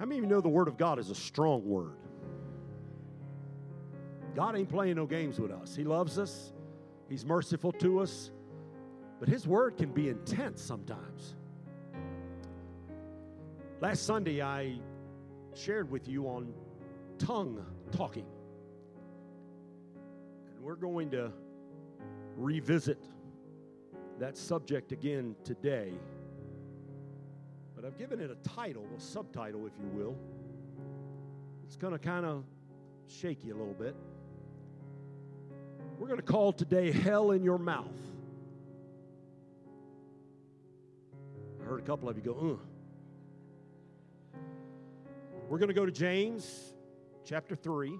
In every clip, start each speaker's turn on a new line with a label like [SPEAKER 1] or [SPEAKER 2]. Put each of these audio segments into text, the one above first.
[SPEAKER 1] How many of you know the Word of God is a strong word? God ain't playing no games with us. He loves us, He's merciful to us, but His Word can be intense sometimes. Last Sunday, I shared with you on tongue talking. And we're going to revisit that subject again today. But I've given it a title, a subtitle, if you will. It's going to kind of shake you a little bit. We're going to call today Hell in Your Mouth. I heard a couple of you go, Ugh. We're going to go to James chapter 3.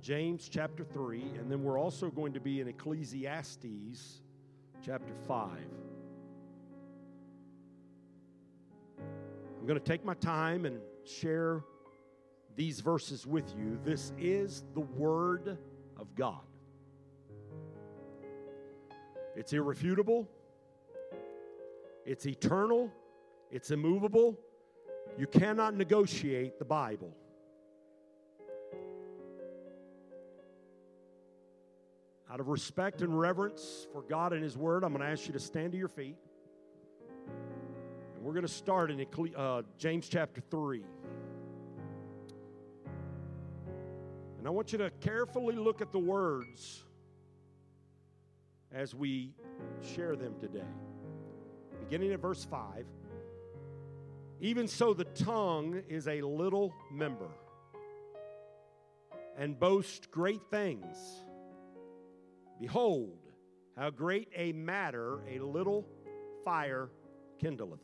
[SPEAKER 1] James chapter 3, and then we're also going to be in Ecclesiastes chapter 5. I'm going to take my time and share these verses with you. This is the Word of God. It's irrefutable, it's eternal, it's immovable. You cannot negotiate the Bible. Out of respect and reverence for God and His Word, I'm going to ask you to stand to your feet. And we're going to start in uh, James chapter 3. And I want you to carefully look at the words as we share them today. Beginning at verse 5. Even so, the tongue is a little member and boasts great things. Behold, how great a matter a little fire kindleth.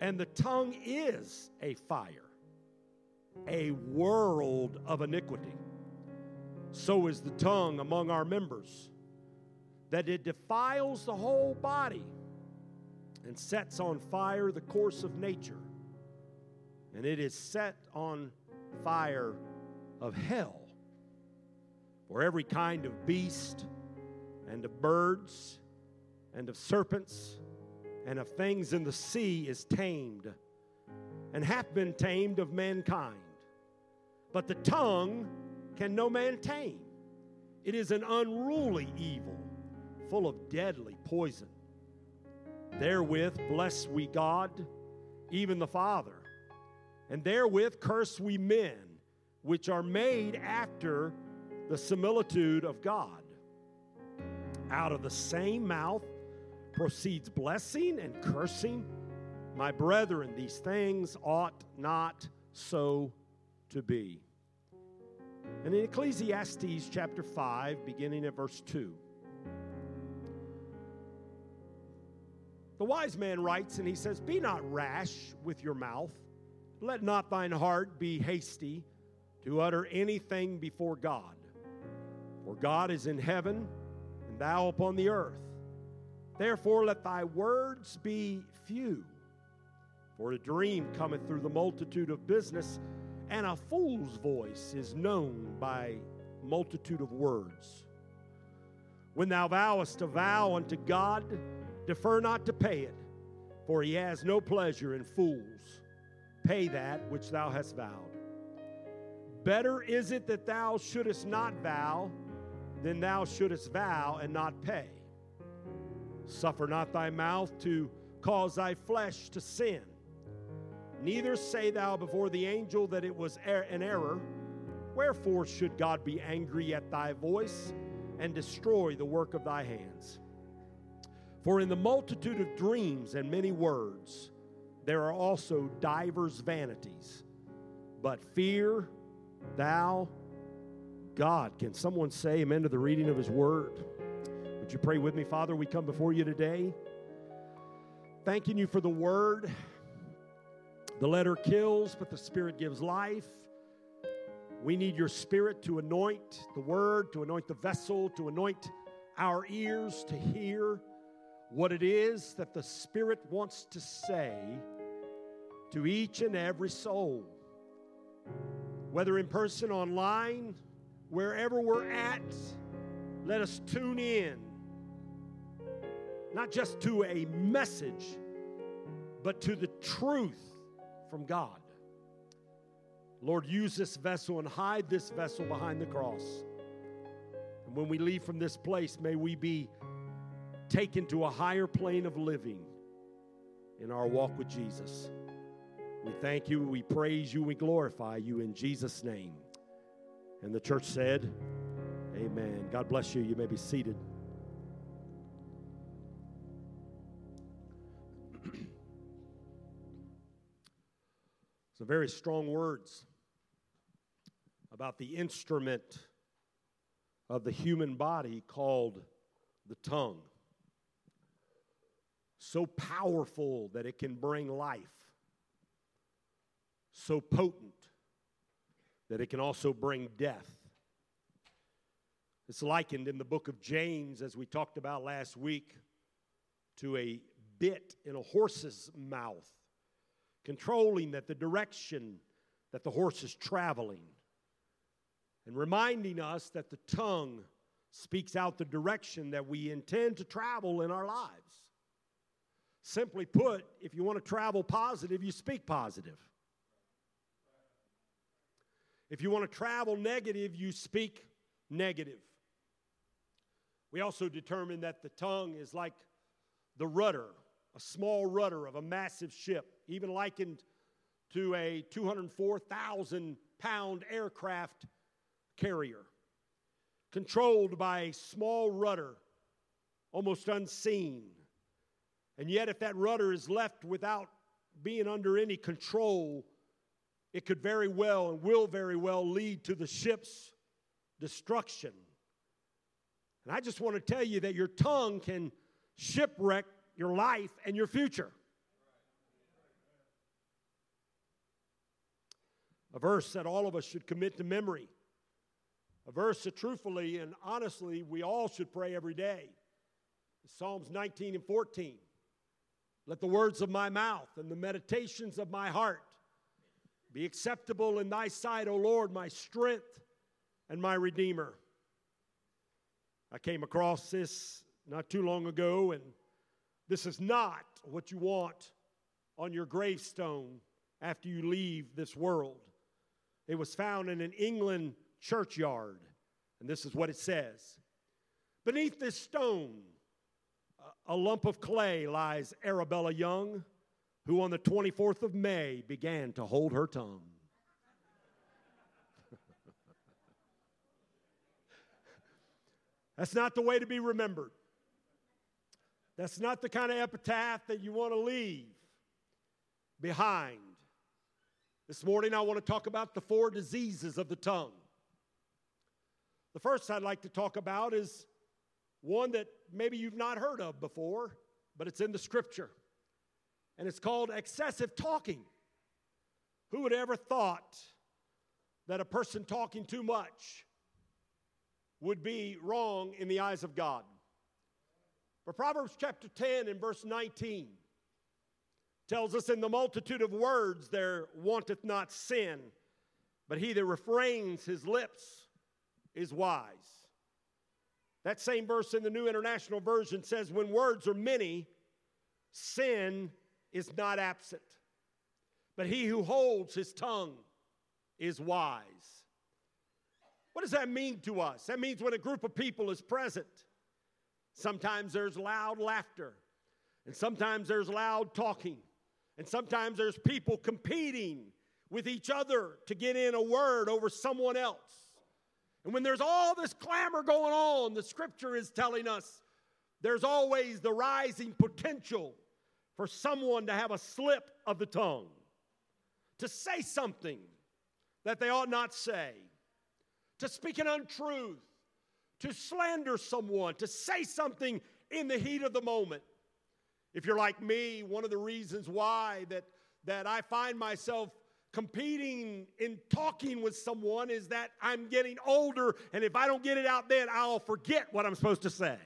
[SPEAKER 1] And the tongue is a fire, a world of iniquity. So is the tongue among our members, that it defiles the whole body and sets on fire the course of nature. And it is set on fire of hell for every kind of beast and of birds and of serpents and of things in the sea is tamed and hath been tamed of mankind. But the tongue can no man tame. It is an unruly evil, full of deadly poison. Therewith bless we God, even the Father, and therewith curse we men, which are made after the similitude of God. Out of the same mouth proceeds blessing and cursing. My brethren, these things ought not so to be. And in Ecclesiastes chapter 5, beginning at verse 2, the wise man writes and he says, Be not rash with your mouth, let not thine heart be hasty to utter anything before God. For God is in heaven, and thou upon the earth. Therefore, let thy words be few. For a dream cometh through the multitude of business, and a fool's voice is known by multitude of words. When thou vowest a vow unto God, defer not to pay it, for he has no pleasure in fools. Pay that which thou hast vowed. Better is it that thou shouldest not vow then thou shouldest vow and not pay. Suffer not thy mouth to cause thy flesh to sin. Neither say thou before the angel that it was er- an error. Wherefore should God be angry at thy voice and destroy the work of thy hands? For in the multitude of dreams and many words, there are also divers vanities. But fear thou God. Can someone say amen to the reading of His Word? Would you pray with me, Father? We come before you today, thanking you for the Word. The letter kills, but the Spirit gives life. We need your Spirit to anoint the Word, to anoint the vessel, to anoint our ears to hear what it is that the Spirit wants to say to each and every soul, whether in person, online, wherever we're at, let us tune in, not just to a message, but to the truth from God. Lord, use this vessel and hide this vessel behind the cross. And when we leave from this place, may we be taken to a higher plane of living in our walk with Jesus. We thank you, we praise you, we glorify you in Jesus' name. And the church said, Amen. God bless you. You may be seated. Some very strong words about the instrument of the human body called the tongue. So powerful that it can bring life, so potent that it can also bring death. It's likened in the book of James, as we talked about last week, to a bit in a horse's mouth, controlling that the direction that the horse is traveling and reminding us that the tongue speaks out the direction that we intend to travel in our lives. Simply put, if you want to travel positive, you speak positive. If you want to travel negative, you speak negative. We also determine that the tongue is like the rudder, a small rudder of a massive ship, even likened to a 204,000 pound aircraft carrier, controlled by a small rudder, almost unseen. And yet, if that rudder is left without being under any control, it could very well and will very well lead to the ship's destruction. And I just want to tell you that your tongue can shipwreck your life and your future. A verse that all of us should commit to memory a verse that truthfully and honestly we all should pray every day. Psalms 19 and 14. Let the words of my mouth and the meditations of my heart be acceptable in thy sight, O Lord, my strength and my redeemer. I came across this not too long ago, and this is not what you want on your gravestone after you leave this world. It was found in an England churchyard. And this is what it says Beneath this stone, a lump of clay lies Arabella Young, who on the 24th of May began to hold her tongue. That's not the way to be remembered. That's not the kind of epitaph that you want to leave behind. This morning, I want to talk about the four diseases of the tongue. The first I'd like to talk about is one that maybe you've not heard of before, but it's in the scripture. And it's called excessive talking. Who would ever thought that a person talking too much would be wrong in the eyes of God? But Proverbs chapter 10 and verse 19 tells us, In the multitude of words there wanteth not sin, but he that refrains his lips is wise. That same verse in the New International Version says, When words are many, sin is not absent. But he who holds his tongue is wise. What does that mean to us? That means when a group of people is present, sometimes there's loud laughter, and sometimes there's loud talking, and sometimes there's people competing with each other to get in a word over someone else. And when there's all this clamor going on, the scripture is telling us there's always the rising potential for someone to have a slip of the tongue, to say something that they ought not say, to speak an untruth, to slander someone, to say something in the heat of the moment. If you're like me, one of the reasons why that, that I find myself competing in talking with someone is that I'm getting older, and if I don't get it out then, I'll forget what I'm supposed to say.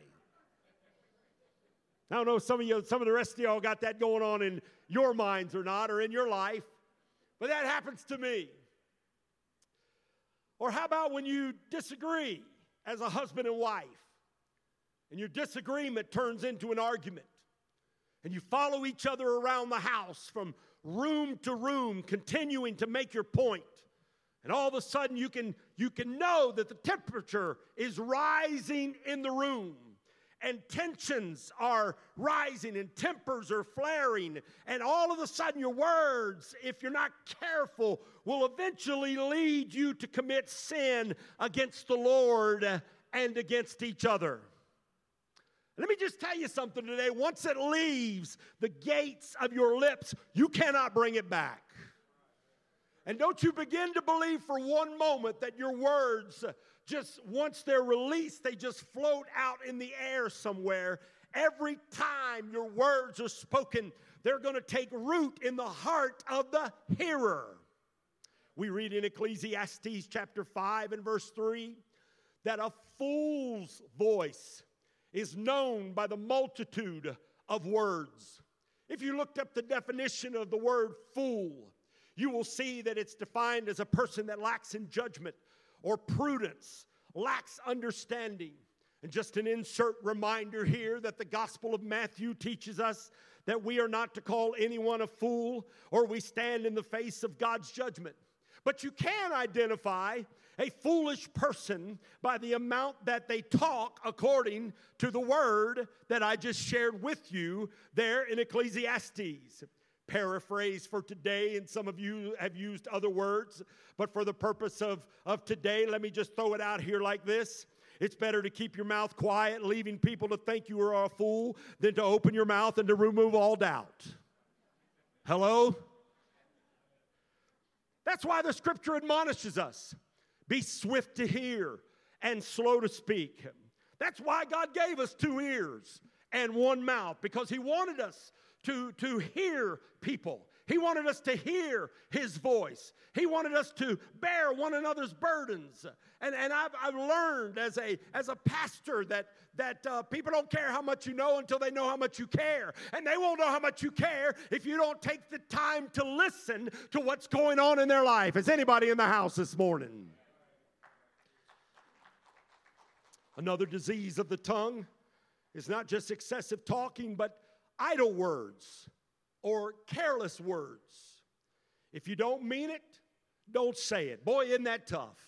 [SPEAKER 1] I don't know some of you, some of the rest of y'all got that going on in your minds or not, or in your life, but that happens to me. Or how about when you disagree as a husband and wife, and your disagreement turns into an argument? and you follow each other around the house from room to room, continuing to make your. And all of a sudden you can you can know that the temperature is rising in the room and tensions are rising and tempers are flaring and all of a sudden your words if you're not careful will eventually lead you to commit sin against the Lord and against each other. Let me just tell you something today. Once it leaves the gates of your lips, you cannot bring it back. And don't you begin to believe for one moment that your words, just once they're released, they just float out in the air somewhere. Every time your words are spoken, they're going to take root in the heart of the hearer. We read in Ecclesiastes chapter 5 and verse 3 that a fool's voice is known by the multitude of words. If you looked up the definition of the word fool, you will see that it's defined as a person that lacks in judgment or prudence, lacks understanding. And just an insert reminder here that the Gospel of Matthew teaches us that we are not to call anyone a fool or we stand in the face of God's judgment. But you can identify a foolish person by the amount that they talk according to the word that I just shared with you there in Ecclesiastes. Paraphrase for today, and some of you have used other words, but for the purpose of, of today, let me just throw it out here like this. It's better to keep your mouth quiet, leaving people to think you are a fool, than to open your mouth and to remove all doubt. Hello? That's why the scripture admonishes us be swift to hear and slow to speak. That's why God gave us two ears and one mouth, because He wanted us to, to hear people. He wanted us to hear his voice. He wanted us to bear one another's burdens. And, and I've, I've learned as a, as a pastor that, that uh, people don't care how much you know until they know how much you care. And they won't know how much you care if you don't take the time to listen to what's going on in their life. Is anybody in the house this morning? Another disease of the tongue is not just excessive talking, but idle words or careless words. If you don't mean it, don't say it. Boy, isn't that tough?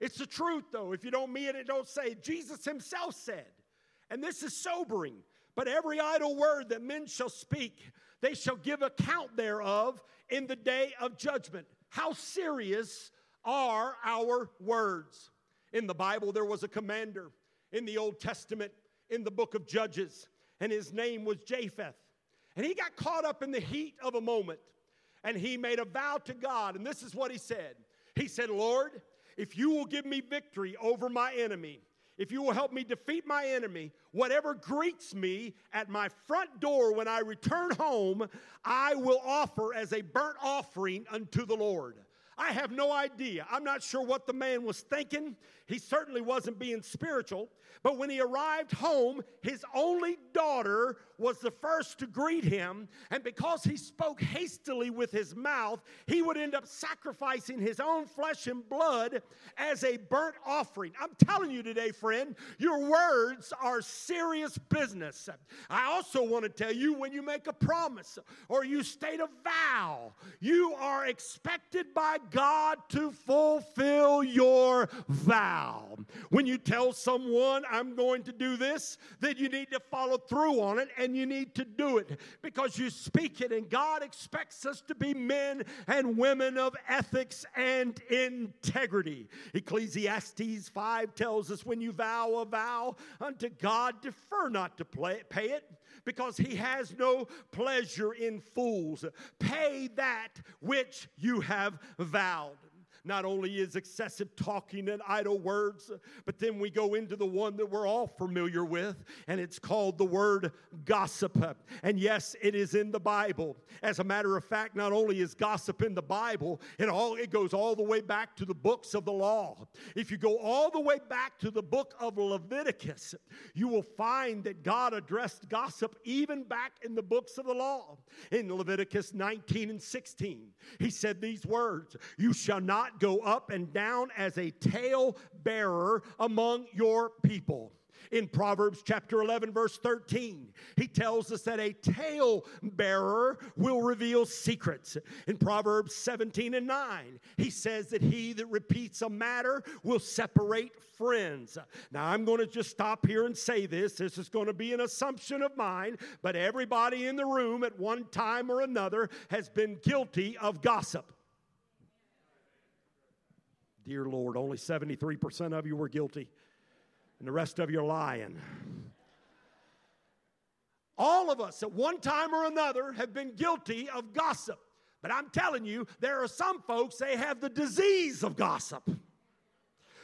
[SPEAKER 1] It's the truth, though. If you don't mean it, don't say it. Jesus himself said, and this is sobering, but every idle word that men shall speak, they shall give account thereof in the day of judgment. How serious are our words? In the Bible, there was a commander in the Old Testament, in the book of Judges, and his name was Jephthah. And he got caught up in the heat of a moment, and he made a vow to God. And this is what he said He said, Lord, if you will give me victory over my enemy, if you will help me defeat my enemy, whatever greets me at my front door when I return home, I will offer as a burnt offering unto the Lord. I have no idea. I'm not sure what the man was thinking. He certainly wasn't being spiritual. But when he arrived home, his only daughter was the first to greet him. And because he spoke hastily with his mouth, he would end up sacrificing his own flesh and blood as a burnt offering. I'm telling you today, friend, your words are serious business. I also want to tell you when you make a promise or you state a vow, you are expected by God to fulfill your vow. When you tell someone, I'm going to do this, then you need to follow through on it and you need to do it because you speak it. And God expects us to be men and women of ethics and integrity. Ecclesiastes 5 tells us when you vow a vow unto God, defer not to pay it because he has no pleasure in fools. Pay that which you have vowed. Not only is excessive talking and idle words, but then we go into the one that we're all familiar with, and it's called the word gossip. And yes, it is in the Bible. As a matter of fact, not only is gossip in the Bible, it all it goes all the way back to the books of the law. If you go all the way back to the book of Leviticus, you will find that God addressed gossip even back in the books of the law. In Leviticus 19 and 16, he said these words, "You shall not go up and down as a tale bearer among your people. In Proverbs chapter 11, verse 13, he tells us that a tale bearer will reveal secrets. In Proverbs 17 and 9, he says that he that repeats a matter will separate friends. Now, I'm going to just stop here and say this. This is going to be an assumption of mine, but everybody in the room at one time or another has been guilty of gossip. Dear Lord, only 73% of you were guilty and the rest of you are lying. All of us at one time or another have been guilty of gossip. But I'm telling you, there are some folks, they have the disease of gossip.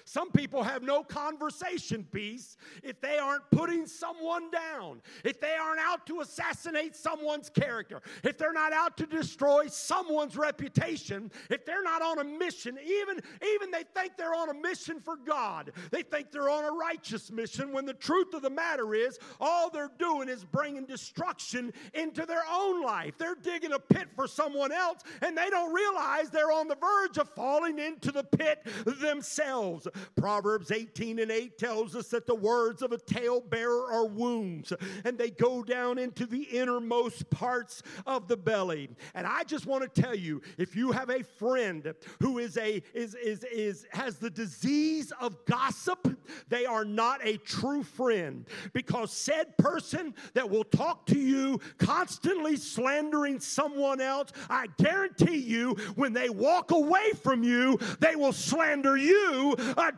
[SPEAKER 1] Some people have no conversation piece if they aren't putting someone down, if they aren't out to assassinate someone's character, if they're not out to destroy someone's reputation, if they're not on a mission, even, even they think they're on a mission for God. They think they're on a righteous mission when the truth of the matter is all they're doing is bringing destruction into their own life. They're digging a pit for someone else and they don't realize they're on the verge of falling into the pit themselves. Proverbs 18 and 8 tells us that the words of a talebearer are wounds and they go down into the innermost parts of the belly. And I just want to tell you if you have a friend who is a is is is has the disease of gossip, they are not a true friend because said person that will talk to you constantly slandering someone else, I guarantee you when they walk away from you, they will slander you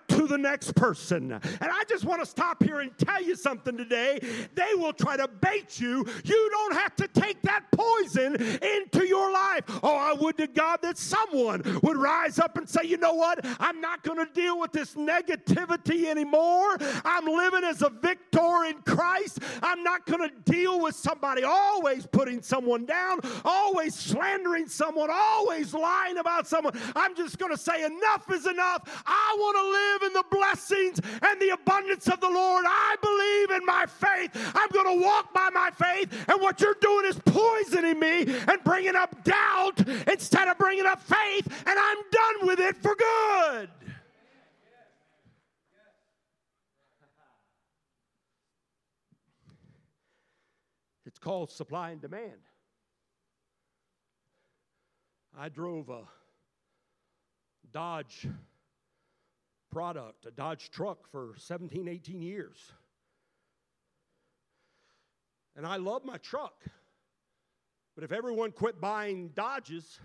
[SPEAKER 1] to the next person. And I just want to stop here and tell you something today. They will try to bait you. You don't have to take that poison into your life. Oh, I would to God that someone would rise up and say, you know what? I'm not going to deal with this negativity anymore. I'm living as a victor in Christ. I'm not going to deal with somebody always putting someone down, always slandering someone, always lying about someone. I'm just going to say, enough is enough. I want to live in the blessings and the abundance of the Lord. I believe in my faith. I'm going to walk by my faith. And what you're doing is poisoning me and bringing up doubt instead of bringing up faith. And I'm done with it for good. It's called supply and demand. I drove a Dodge product, a Dodge truck, for 17, 18 years. And I love my truck. But if everyone quit buying Dodges,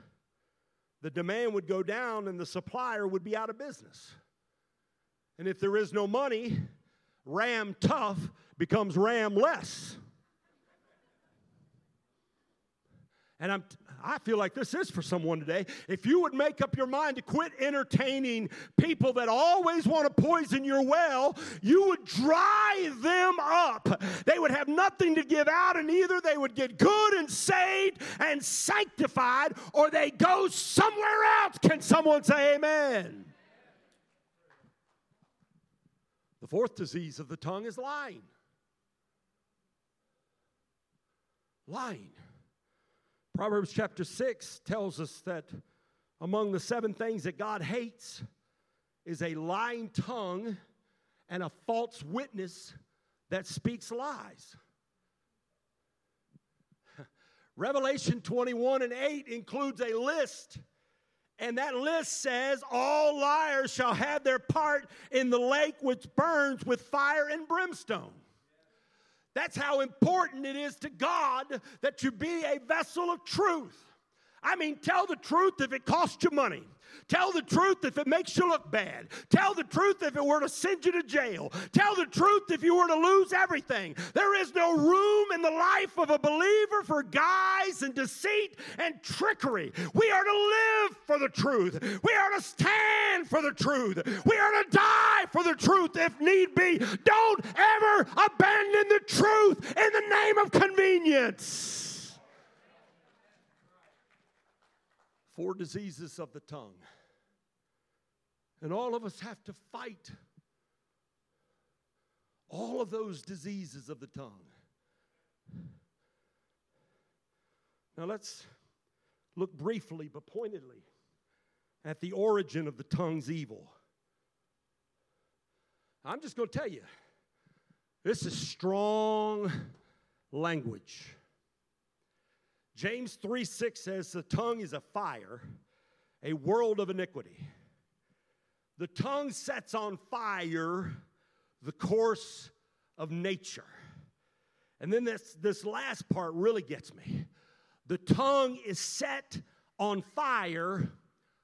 [SPEAKER 1] the demand would go down and the supplier would be out of business. And if there is no money, Ram tough becomes Ram less. And I'm, I feel like this is for someone today. If you would make up your mind to quit entertaining people that always want to poison your well, you would dry them up. They would have nothing to give out, and either they would get good and saved and sanctified, or they go somewhere else. Can someone say amen? The fourth disease of the tongue is lying. Lying. Proverbs chapter 6 tells us that among the seven things that God hates is a lying tongue and a false witness that speaks lies. Revelation 21 and 8 includes a list, and that list says, All liars shall have their part in the lake which burns with fire and brimstone. That's how important it is to God that you be a vessel of truth. I mean, tell the truth if it costs you money. Tell the truth if it makes you look bad. Tell the truth if it were to send you to jail. Tell the truth if you were to lose everything. There is no room in the life of a believer for guise and deceit and trickery. We are to live for the truth. We are to stand for the truth. We are to die for the truth if need be. Don't ever abandon the truth in the name of convenience. Four diseases of the tongue. And all of us have to fight all of those diseases of the tongue. Now let's look briefly but pointedly at the origin of the tongue's evil. I'm just going to tell you This is strong language. James 3 6 says, The tongue is a fire, a world of iniquity. The tongue sets on fire the course of nature. And then this, this last part really gets me. The tongue is set on fire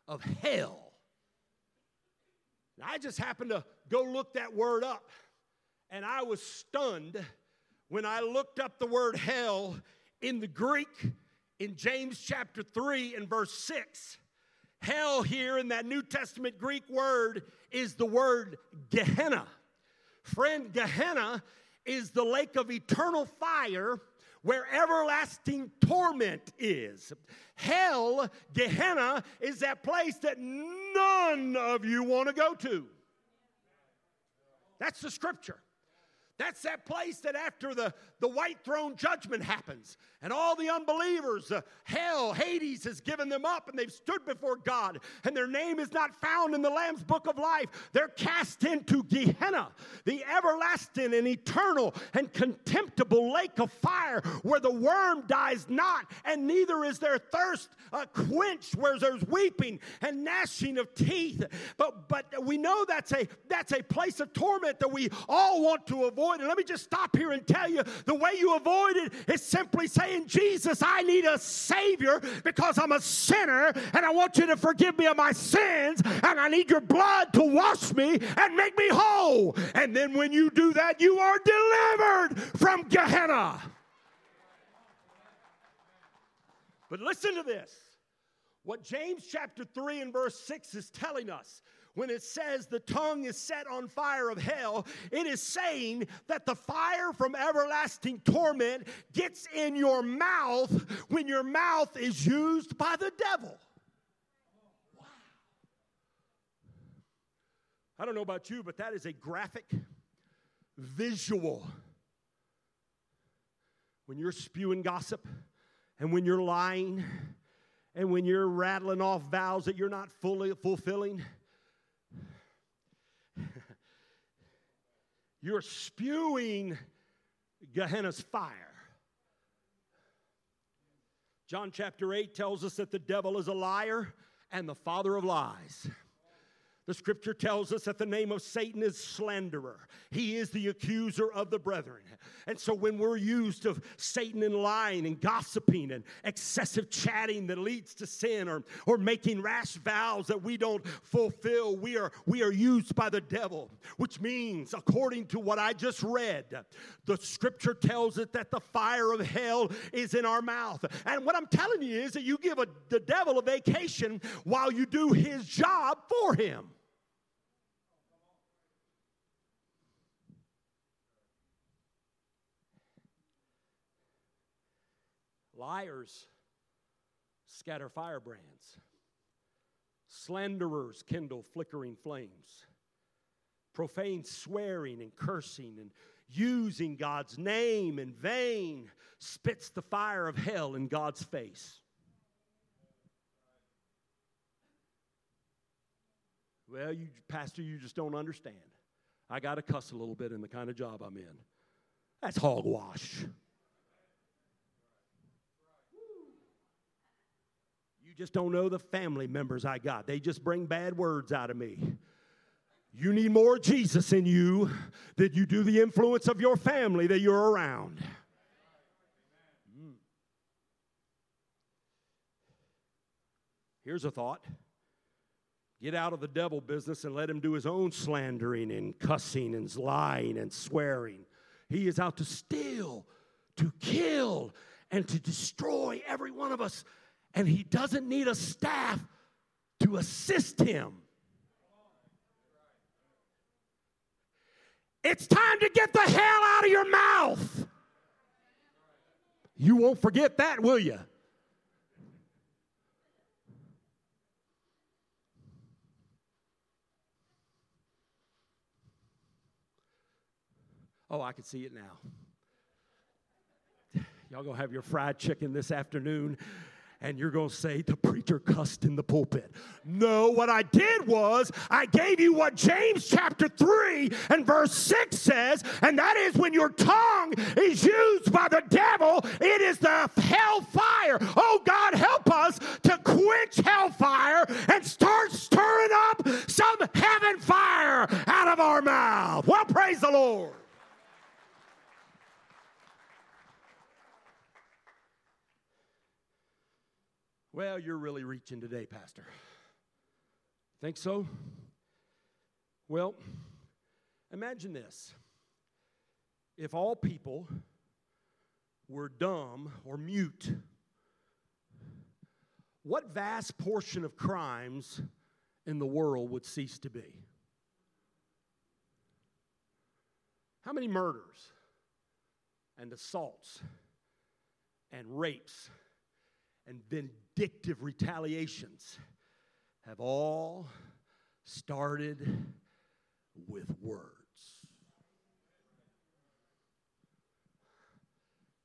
[SPEAKER 1] of hell. I just happened to go look that word up, and I was stunned when I looked up the word hell in the Greek in James chapter 3 and verse 6. Hell, here in that New Testament Greek word, is the word Gehenna. Friend, Gehenna is the lake of eternal fire where everlasting torment is. Hell, Gehenna, is that place that none of you want to go to. That's the scripture. That's that place that after the, the white throne judgment happens and all the unbelievers, uh, hell, Hades has given them up and they've stood before God and their name is not found in the Lamb's book of life. They're cast into Gehenna, the everlasting and eternal and contemptible lake of fire where the worm dies not and neither is their thirst uh, quenched, where there's weeping and gnashing of teeth. But, but we know that's a, that's a place of torment that we all want to avoid. And let me just stop here and tell you the way you avoid it is simply saying, Jesus, I need a Savior because I'm a sinner and I want you to forgive me of my sins and I need your blood to wash me and make me whole. And then when you do that, you are delivered from Gehenna. But listen to this. What James chapter 3 and verse 6 is telling us when it says the tongue is set on fire of hell, it is saying that the fire from everlasting torment gets in your mouth when your mouth is used by the devil. Wow. I don't know about you, but that is a graphic visual. When you're spewing gossip and when you're lying and when you're rattling off vows that you're not fully fulfilling You're spewing Gehenna's fire. John chapter 8 tells us that the devil is a liar and the father of lies. The scripture tells us that the name of Satan is slanderer. He is the accuser of the brethren. And so when we're used of Satan and lying and gossiping and excessive chatting that leads to sin or, or making rash vows that we don't fulfill, we are, we are used by the devil, which means, according to what I just read, the scripture tells it that the fire of hell is in our mouth. And what I'm telling you is that you give a, the devil a vacation while you do his job for him. Liars scatter firebrands. Slanderers kindle flickering flames. Profane swearing and cursing and using God's name in vain spits the fire of hell in God's face. Well, you, Pastor, you just don't understand. I got to cuss a little bit in the kind of job I'm in. That's hogwash. You just don't know the family members I got. They just bring bad words out of me. You need more Jesus in you than you do the influence of your family that you're around. Here's a thought get out of the devil business and let him do his own slandering and cussing and lying and swearing. He is out to steal, to kill, and to destroy every one of us and he doesn't need a staff to assist him. It's time to get the hell out of your mouth. You won't forget that, will you? Oh, I can see it now. Y'all gonna have your fried chicken this afternoon and you're going to say the preacher cussed in the pulpit. No, what I did was I gave you what James chapter 3 and verse 6 says, and that is when your tongue is used by the devil, it is the hellfire. Oh, God, help us to quench hellfire and start stirring up some heaven fire out of our mouth. Well, praise the Lord. Well, you're really reaching today, Pastor. Think so? Well, imagine this. If all people were dumb or mute, what vast portion of crimes in the world would cease to be? How many murders and assaults and rapes and vindictive retaliations have all started with words.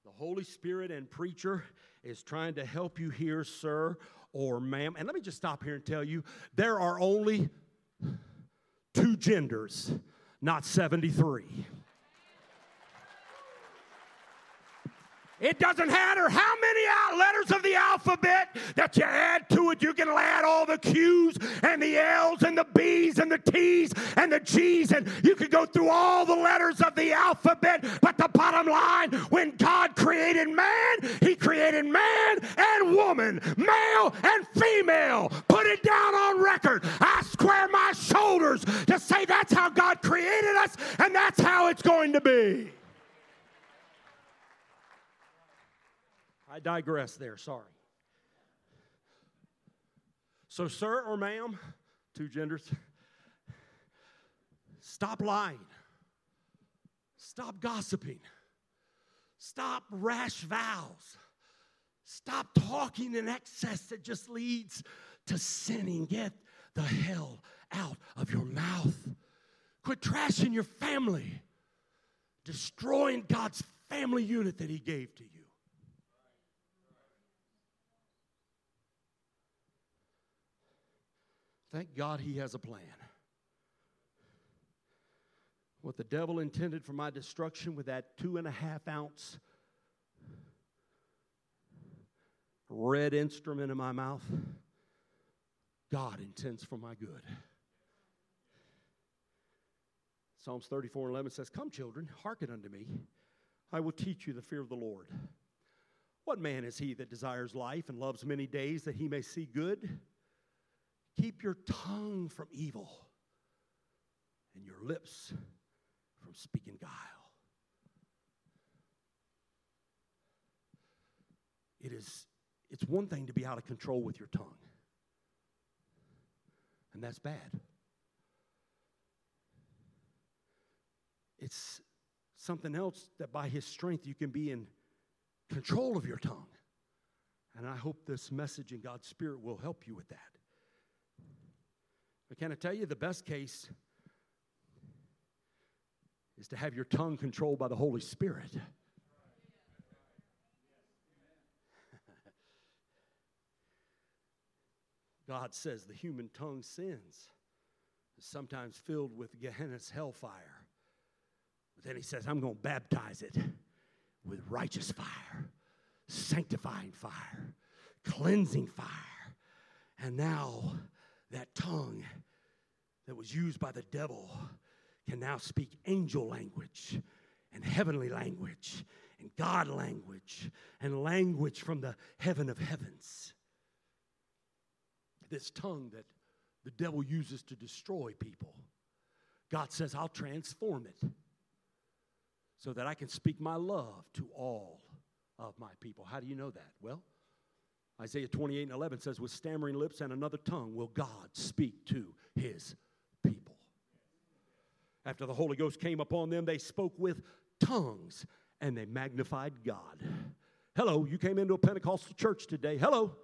[SPEAKER 1] The Holy Spirit and preacher is trying to help you here, sir or ma'am. And let me just stop here and tell you there are only two genders, not 73. It doesn't matter how many letters of the alphabet that you add to it. You can add all the Q's and the L's and the B's and the T's and the G's, and you can go through all the letters of the alphabet. But the bottom line when God created man, He created man and woman, male and female. Put it down on record. I square my shoulders to say that's how God created us, and that's how it's going to be. I digress there, sorry. So, sir or ma'am, two genders, stop lying. Stop gossiping. Stop rash vows. Stop talking in excess that just leads to sinning. Get the hell out of your mouth. Quit trashing your family, destroying God's family unit that He gave to you. Thank God he has a plan. What the devil intended for my destruction with that two and a half ounce red instrument in my mouth, God intends for my good. Psalms 34 and 11 says, Come, children, hearken unto me. I will teach you the fear of the Lord. What man is he that desires life and loves many days that he may see good? Keep your tongue from evil and your lips from speaking guile. It is it's one thing to be out of control with your tongue. And that's bad. It's something else that by his strength you can be in control of your tongue. And I hope this message in God's Spirit will help you with that. But can I tell you the best case is to have your tongue controlled by the Holy Spirit. God says the human tongue sins, sometimes filled with Gehenna's hellfire. But then he says, I'm going to baptize it with righteous fire, sanctifying fire, cleansing fire. And now that tongue that was used by the devil can now speak angel language and heavenly language and God language and language from the heaven of heavens. This tongue that the devil uses to destroy people, God says, I'll transform it so that I can speak my love to all of my people. How do you know that? Well, Isaiah 28 and 11 says, With stammering lips and another tongue will God speak to his people. After the Holy Ghost came upon them, they spoke with tongues and they magnified God. Hello, you came into a Pentecostal church today. Hello.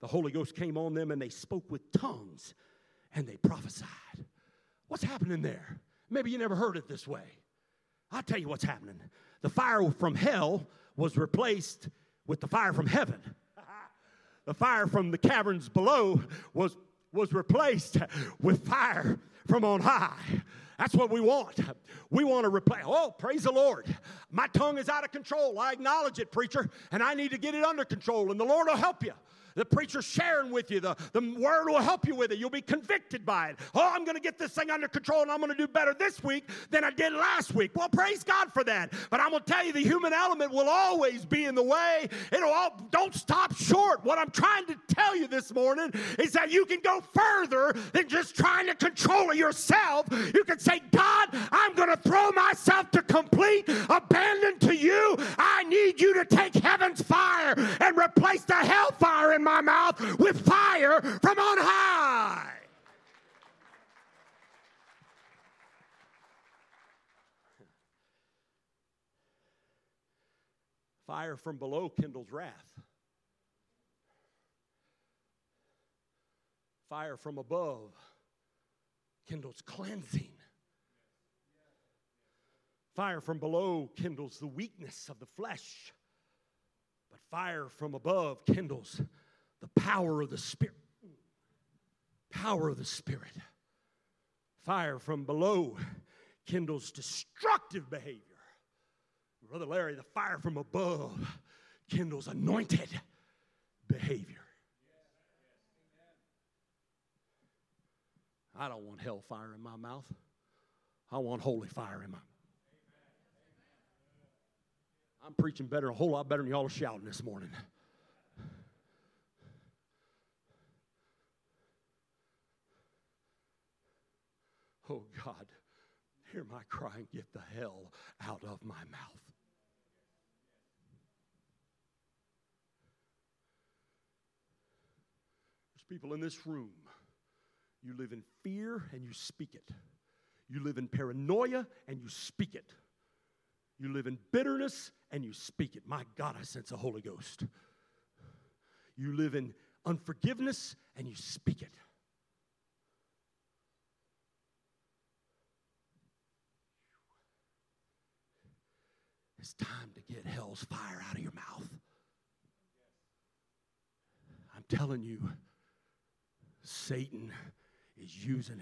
[SPEAKER 1] The Holy Ghost came on them and they spoke with tongues and they prophesied. What's happening there? Maybe you never heard it this way. I'll tell you what's happening. The fire from hell was replaced with the fire from heaven. The fire from the caverns below was, was replaced with fire from on high. That's what we want. We want to replace. Oh, praise the Lord. My tongue is out of control. I acknowledge it, preacher, and I need to get it under control, and the Lord will help you. The preacher sharing with you. The, the word will help you with it. You'll be convicted by it. Oh, I'm going to get this thing under control and I'm going to do better this week than I did last week. Well, praise God for that. But I'm going to tell you, the human element will always be in the way. It'll all, don't stop short. What I'm trying to tell you this morning is that you can go further than just trying to control yourself. You can say, God, I'm going to throw myself to complete abandon to you. I need you to take heaven's fire and replace the with fire from on high. Fire from below kindles wrath. Fire from above kindles cleansing. Fire from below kindles the weakness of the flesh. But fire from above kindles the power of the Spirit. Power of the Spirit. Fire from below kindles destructive behavior. Brother Larry, the fire from above kindles anointed behavior. I don't want hellfire in my mouth. I want holy fire in my mouth. I'm preaching better, a whole lot better than y'all are shouting this morning. Oh God, hear my cry and get the hell out of my mouth. There's people in this room. You live in fear and you speak it. You live in paranoia and you speak it. You live in bitterness and you speak it. My God, I sense the Holy Ghost. You live in unforgiveness and you speak it. It's time to get hell's fire out of your mouth. I'm telling you, Satan is using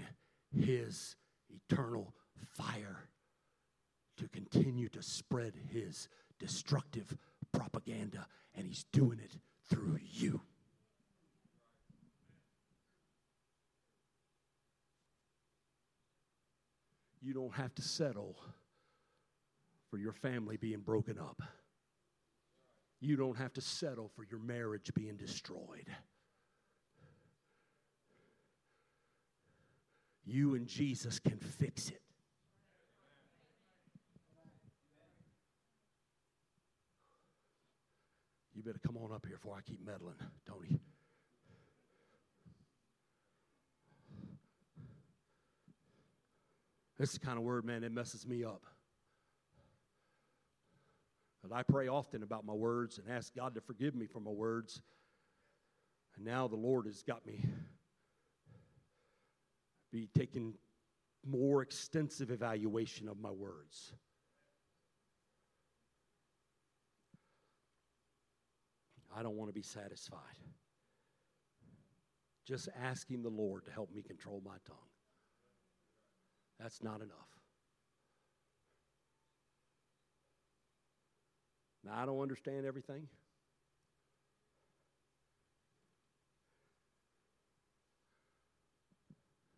[SPEAKER 1] his eternal fire to continue to spread his destructive propaganda, and he's doing it through you. You don't have to settle for your family being broken up. You don't have to settle for your marriage being destroyed. You and Jesus can fix it. You better come on up here before I keep meddling, Tony. This is the kind of word, man, that messes me up. But I pray often about my words and ask God to forgive me for my words. And now the Lord has got me be taking more extensive evaluation of my words. I don't want to be satisfied. Just asking the Lord to help me control my tongue. That's not enough. Now, I don't understand everything.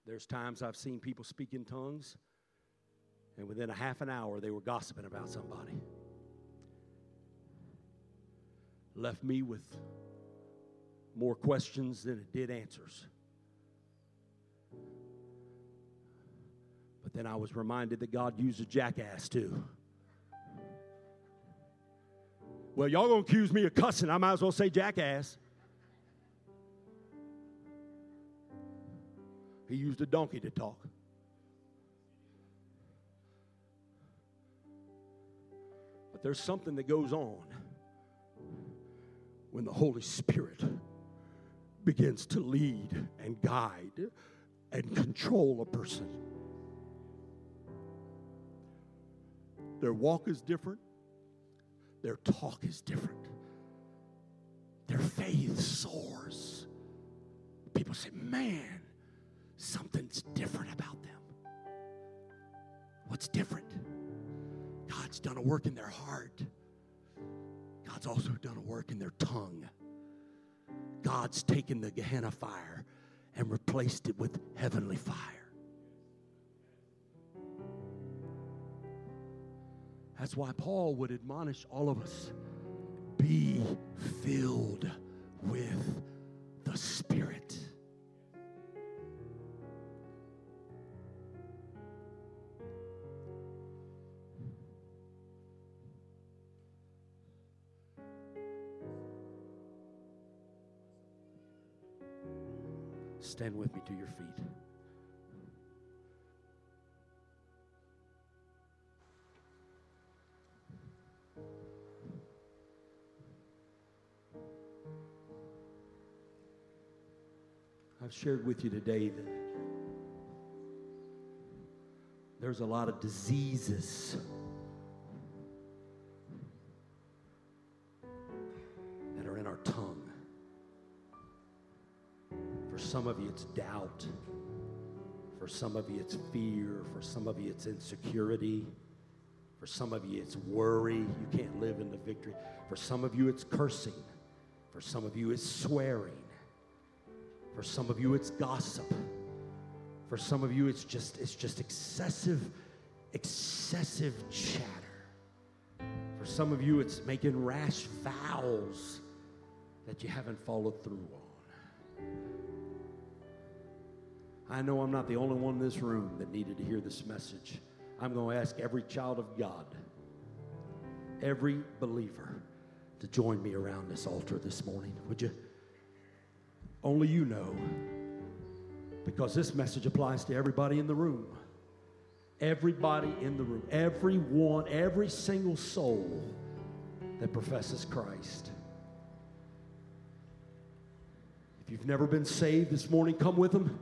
[SPEAKER 1] There's times I've seen people speak in tongues, and within a half an hour, they were gossiping about somebody. Left me with more questions than it did answers. But then I was reminded that God used a jackass too. Well, y'all gonna accuse me of cussing. I might as well say jackass. He used a donkey to talk. But there's something that goes on when the Holy Spirit begins to lead and guide and control a person. Their walk is different, their talk is different. Their faith soars. People say, man, something's different about them. What's different? God's done a work in their heart. God's also done a work in their tongue. God's taken the Gehenna fire and replaced it with heavenly fire. That's why Paul would admonish all of us be filled with the Spirit. Stand with me to your feet. I've shared with you today that there's a lot of diseases that are in our tongue. For some of you, it's doubt. For some of you, it's fear. For some of you, it's insecurity. For some of you, it's worry. You can't live in the victory. For some of you, it's cursing. For some of you, it's swearing. For some of you, it's gossip. For some of you, it's just, it's just excessive, excessive chatter. For some of you, it's making rash vows that you haven't followed through on. I know I'm not the only one in this room that needed to hear this message. I'm going to ask every child of God, every believer, to join me around this altar this morning. Would you? Only you know. Because this message applies to everybody in the room. Everybody in the room. Everyone, every single soul that professes Christ. If you've never been saved this morning, come with them.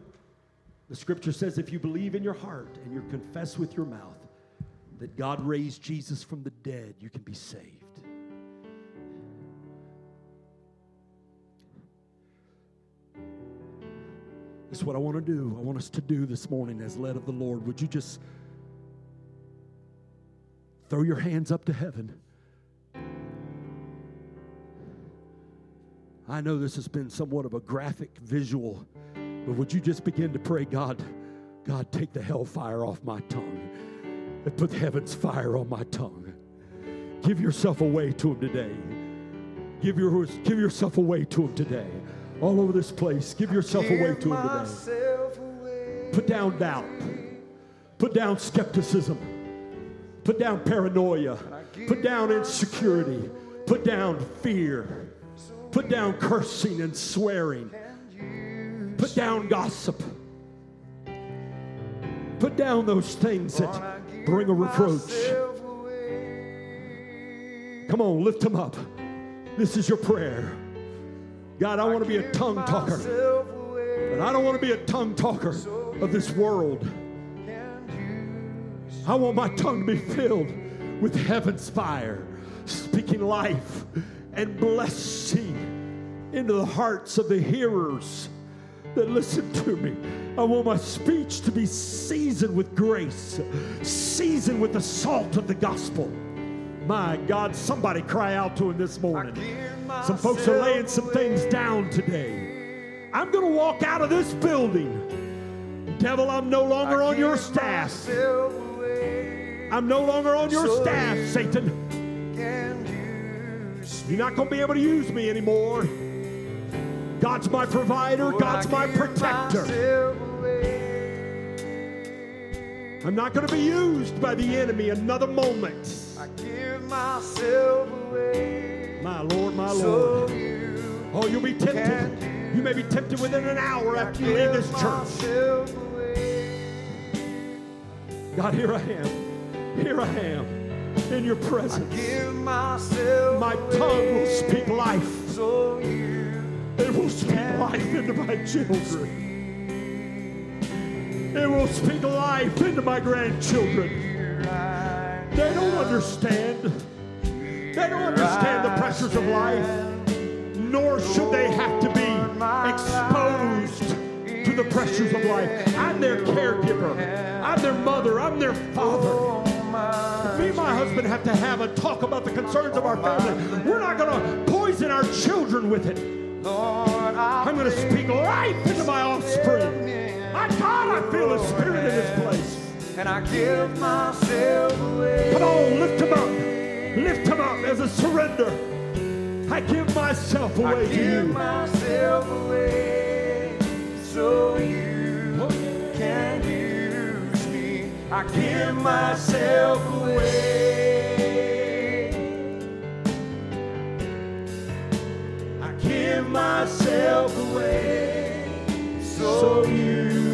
[SPEAKER 1] The scripture says if you believe in your heart and you confess with your mouth that God raised Jesus from the dead, you can be saved. Is what I want to do. I want us to do this morning as led of the Lord. Would you just throw your hands up to heaven? I know this has been somewhat of a graphic visual, but would you just begin to pray, God, God, take the hellfire off my tongue and put heaven's fire on my tongue. Give yourself away to Him today. Give, your, give yourself away to Him today all over this place. Give yourself away to Him today. Put down doubt. Put down skepticism. Put down paranoia. Put down insecurity. Put down fear. Put down cursing and swearing. Put down gossip. Put down those things that bring a reproach. Come on, lift them up. This is your prayer. God, I want to be a tongue talker. But I don't want to be a tongue talker of this world. I want my tongue to be filled with heaven's fire, speaking life and blessing into the hearts of the hearers that listen to me. I want my speech to be seasoned with grace, seasoned with the salt of the gospel. My God, somebody cry out to him this morning. Some folks are laying some things down today. I'm going to walk out of this building. Devil, I'm no longer on your staff. I'm no longer on your staff, Satan. You're not going to be able to use me anymore. God's my provider, God's my protector. I'm not going to be used by the enemy another moment. I give myself away. My Lord, my Lord. oh, you'll be tempted. You may be tempted within an hour after you leave this church. God, here I am. Here I am in your presence. My tongue will speak life. It will speak life into my children. It will speak life into my grandchildren. They don't understand. They don't understand the pressures of life, nor should they have to be exposed to the pressures of life. I'm their caregiver. I'm their mother. I'm their father. Me and my husband have to have a talk about the concerns of our family, we're not going to poison our children with it. I'm going to speak life into my offspring. My God, I feel a spirit in this place.
[SPEAKER 2] And I give myself away.
[SPEAKER 1] Come on, lift him up. Lift him up as a surrender. I give myself
[SPEAKER 2] I
[SPEAKER 1] away to
[SPEAKER 2] give
[SPEAKER 1] you.
[SPEAKER 2] myself away so you can use me. I give myself away. I give myself away so you